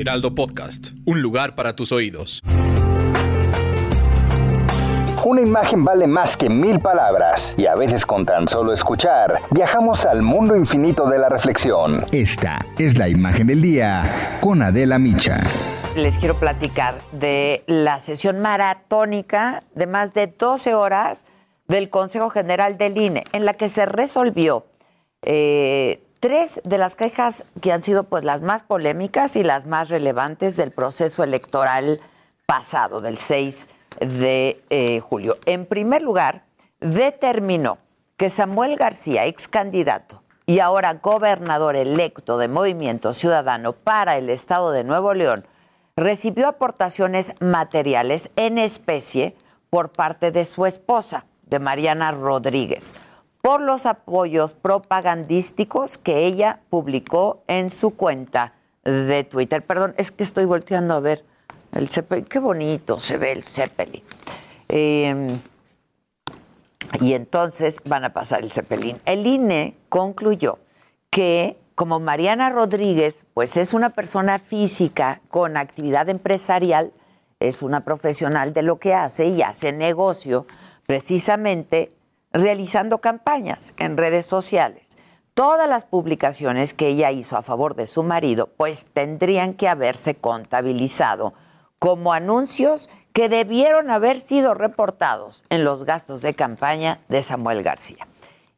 Heraldo Podcast. Un lugar para tus oídos. Una imagen vale más que mil palabras y a veces con tan solo escuchar viajamos al mundo infinito de la reflexión. Esta es la imagen del día con Adela Micha. Les quiero platicar de la sesión maratónica de más de 12 horas del Consejo General del INE, en la que se resolvió eh, tres de las quejas que han sido pues las más polémicas y las más relevantes del proceso electoral pasado, del 6 de eh, julio. En primer lugar, determinó que Samuel García, ex candidato y ahora gobernador electo de Movimiento Ciudadano para el Estado de Nuevo León, recibió aportaciones materiales en especie por parte de su esposa, de Mariana Rodríguez, por los apoyos propagandísticos que ella publicó en su cuenta de Twitter. Perdón, es que estoy volteando a ver el Zeppelin. Qué bonito se ve el Zeppelin. Eh, y entonces van a pasar el Zeppelin. El INE concluyó que como Mariana Rodríguez, pues es una persona física con actividad empresarial, es una profesional de lo que hace y hace negocio precisamente realizando campañas en redes sociales. Todas las publicaciones que ella hizo a favor de su marido, pues tendrían que haberse contabilizado como anuncios que debieron haber sido reportados en los gastos de campaña de Samuel García.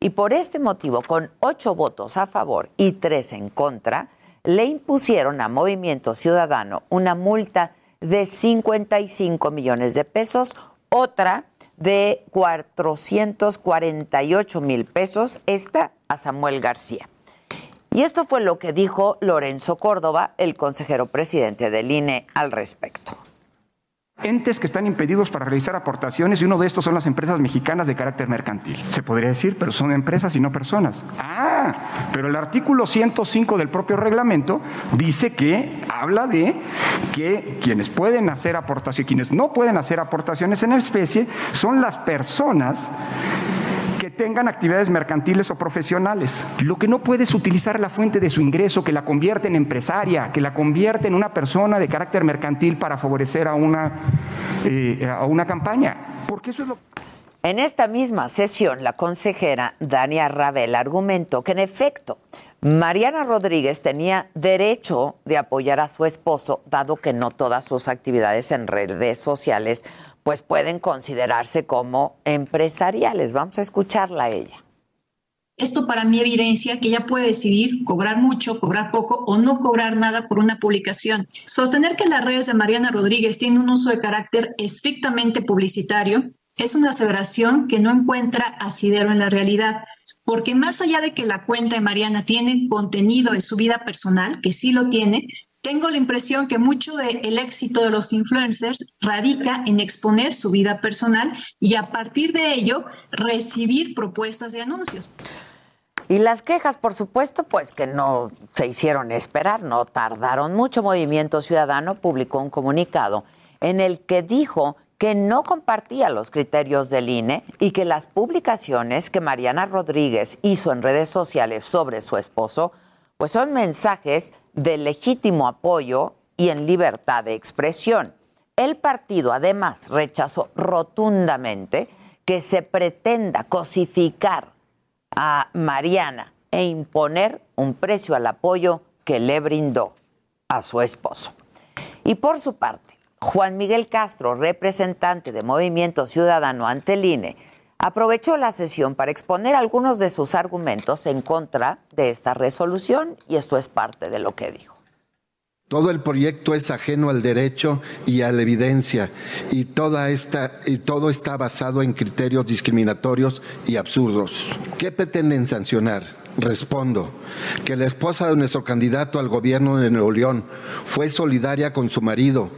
Y por este motivo, con ocho votos a favor y tres en contra, le impusieron a Movimiento Ciudadano una multa de 55 millones de pesos, otra de 448 mil pesos, esta a Samuel García. Y esto fue lo que dijo Lorenzo Córdoba, el consejero presidente del INE, al respecto entes que están impedidos para realizar aportaciones y uno de estos son las empresas mexicanas de carácter mercantil. Se podría decir, pero son empresas y no personas. Ah, pero el artículo 105 del propio reglamento dice que habla de que quienes pueden hacer aportaciones quienes no pueden hacer aportaciones en especie son las personas que tengan actividades mercantiles o profesionales. Lo que no puede es utilizar la fuente de su ingreso, que la convierte en empresaria, que la convierte en una persona de carácter mercantil para favorecer a una, eh, a una campaña. Porque eso es lo En esta misma sesión, la consejera Dania Ravel argumentó que en efecto Mariana Rodríguez tenía derecho de apoyar a su esposo, dado que no todas sus actividades en redes sociales pues pueden considerarse como empresariales. Vamos a escucharla a ella. Esto para mí evidencia que ella puede decidir cobrar mucho, cobrar poco o no cobrar nada por una publicación. Sostener que las redes de Mariana Rodríguez tienen un uso de carácter estrictamente publicitario es una aseveración que no encuentra asidero en la realidad, porque más allá de que la cuenta de Mariana tiene contenido de su vida personal, que sí lo tiene, tengo la impresión que mucho del éxito de los influencers radica en exponer su vida personal y a partir de ello recibir propuestas de anuncios. Y las quejas, por supuesto, pues que no se hicieron esperar, no tardaron mucho. Movimiento Ciudadano publicó un comunicado en el que dijo que no compartía los criterios del INE y que las publicaciones que Mariana Rodríguez hizo en redes sociales sobre su esposo, pues son mensajes de legítimo apoyo y en libertad de expresión. El partido además rechazó rotundamente que se pretenda cosificar a Mariana e imponer un precio al apoyo que le brindó a su esposo. Y por su parte, Juan Miguel Castro, representante de Movimiento Ciudadano ante el INE, aprovechó la sesión para exponer algunos de sus argumentos en contra de esta resolución y esto es parte de lo que dijo. Todo el proyecto es ajeno al derecho y a la evidencia y, toda esta, y todo está basado en criterios discriminatorios y absurdos. ¿Qué pretenden sancionar? Respondo que la esposa de nuestro candidato al gobierno de Nuevo León fue solidaria con su marido.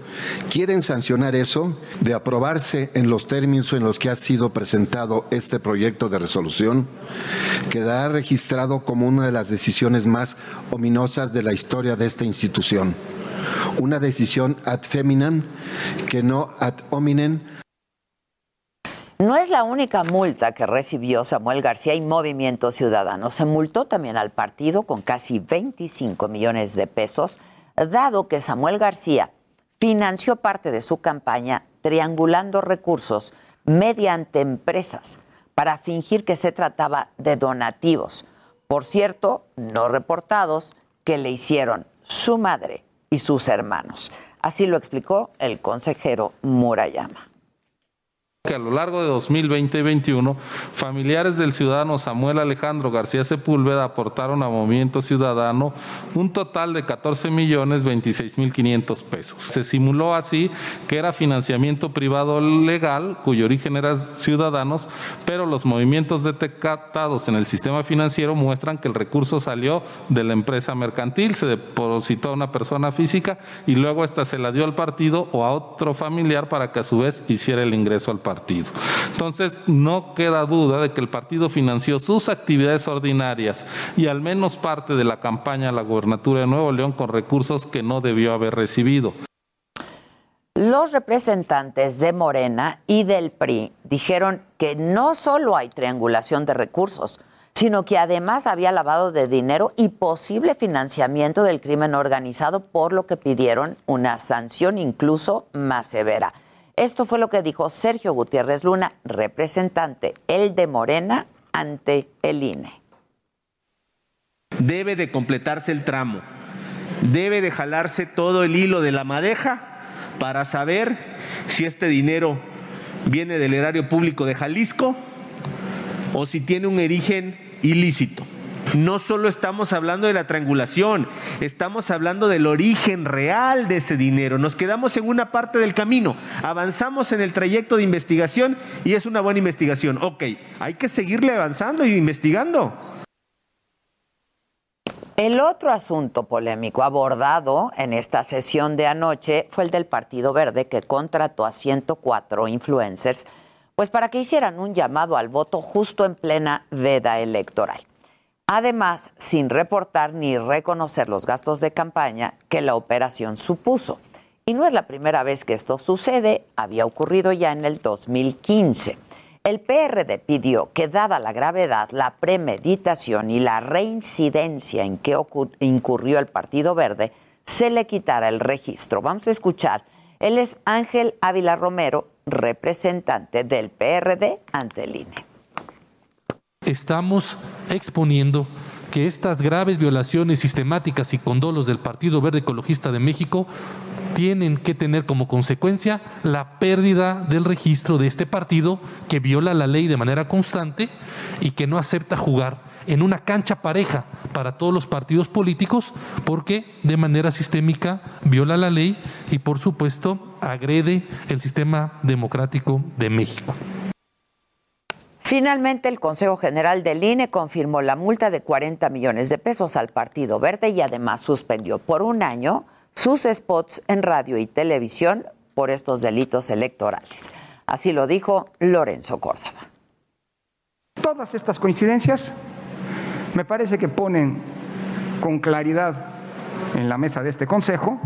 ¿Quieren sancionar eso? De aprobarse en los términos en los que ha sido presentado este proyecto de resolución, quedará registrado como una de las decisiones más ominosas de la historia de esta institución. Una decisión ad feminam que no ad hominem no es la única multa que recibió Samuel García y Movimiento Ciudadano. Se multó también al partido con casi 25 millones de pesos, dado que Samuel García financió parte de su campaña triangulando recursos mediante empresas para fingir que se trataba de donativos, por cierto, no reportados, que le hicieron su madre y sus hermanos. Así lo explicó el consejero Murayama que a lo largo de 2020 y 2021, familiares del ciudadano Samuel Alejandro García Sepúlveda aportaron a Movimiento Ciudadano un total de 14 millones 26 mil 500 pesos. Se simuló así que era financiamiento privado legal, cuyo origen era ciudadanos, pero los movimientos detectados en el sistema financiero muestran que el recurso salió de la empresa mercantil, se depositó a una persona física y luego esta se la dio al partido o a otro familiar para que a su vez hiciera el ingreso al partido partido. Entonces, no queda duda de que el partido financió sus actividades ordinarias y al menos parte de la campaña a la gobernatura de Nuevo León con recursos que no debió haber recibido. Los representantes de Morena y del PRI dijeron que no solo hay triangulación de recursos, sino que además había lavado de dinero y posible financiamiento del crimen organizado, por lo que pidieron una sanción incluso más severa. Esto fue lo que dijo Sergio Gutiérrez Luna, representante, el de Morena, ante el INE. Debe de completarse el tramo, debe de jalarse todo el hilo de la madeja para saber si este dinero viene del erario público de Jalisco o si tiene un origen ilícito. No solo estamos hablando de la triangulación, estamos hablando del origen real de ese dinero. Nos quedamos en una parte del camino, avanzamos en el trayecto de investigación y es una buena investigación. Ok, hay que seguirle avanzando y investigando. El otro asunto polémico abordado en esta sesión de anoche fue el del Partido Verde que contrató a 104 influencers pues para que hicieran un llamado al voto justo en plena veda electoral. Además, sin reportar ni reconocer los gastos de campaña que la operación supuso. Y no es la primera vez que esto sucede, había ocurrido ya en el 2015. El PRD pidió que, dada la gravedad, la premeditación y la reincidencia en que incurrió el Partido Verde, se le quitara el registro. Vamos a escuchar. Él es Ángel Ávila Romero, representante del PRD ante el INE estamos exponiendo que estas graves violaciones sistemáticas y condolos del Partido Verde Ecologista de México tienen que tener como consecuencia la pérdida del registro de este partido que viola la ley de manera constante y que no acepta jugar en una cancha pareja para todos los partidos políticos porque de manera sistémica viola la ley y por supuesto agrede el sistema democrático de México. Finalmente, el Consejo General del INE confirmó la multa de 40 millones de pesos al Partido Verde y además suspendió por un año sus spots en radio y televisión por estos delitos electorales. Así lo dijo Lorenzo Córdoba. Todas estas coincidencias me parece que ponen con claridad en la mesa de este Consejo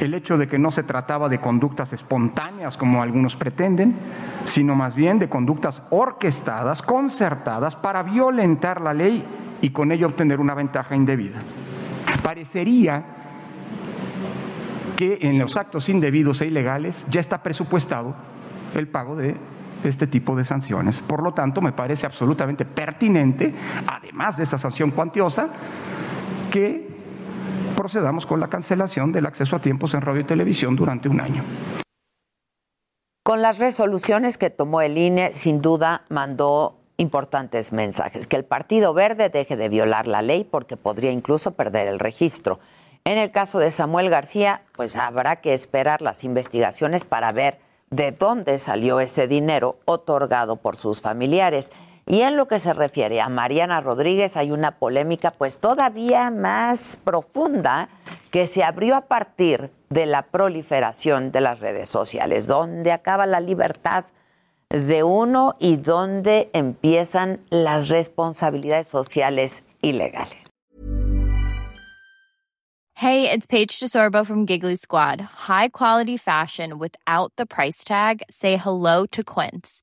el hecho de que no se trataba de conductas espontáneas como algunos pretenden, sino más bien de conductas orquestadas, concertadas para violentar la ley y con ello obtener una ventaja indebida. Parecería que en los actos indebidos e ilegales ya está presupuestado el pago de este tipo de sanciones. Por lo tanto, me parece absolutamente pertinente, además de esa sanción cuantiosa, que procedamos con la cancelación del acceso a tiempos en radio y televisión durante un año. Con las resoluciones que tomó el INE, sin duda mandó importantes mensajes, que el Partido Verde deje de violar la ley porque podría incluso perder el registro. En el caso de Samuel García, pues habrá que esperar las investigaciones para ver de dónde salió ese dinero otorgado por sus familiares. Y en lo que se refiere a Mariana Rodríguez hay una polémica pues todavía más profunda que se abrió a partir de la proliferación de las redes sociales, donde acaba la libertad de uno y donde empiezan las responsabilidades sociales y legales. Hey, it's Paige DeSorbo from Giggly Squad. High quality fashion without the price tag. Say hello to Quince.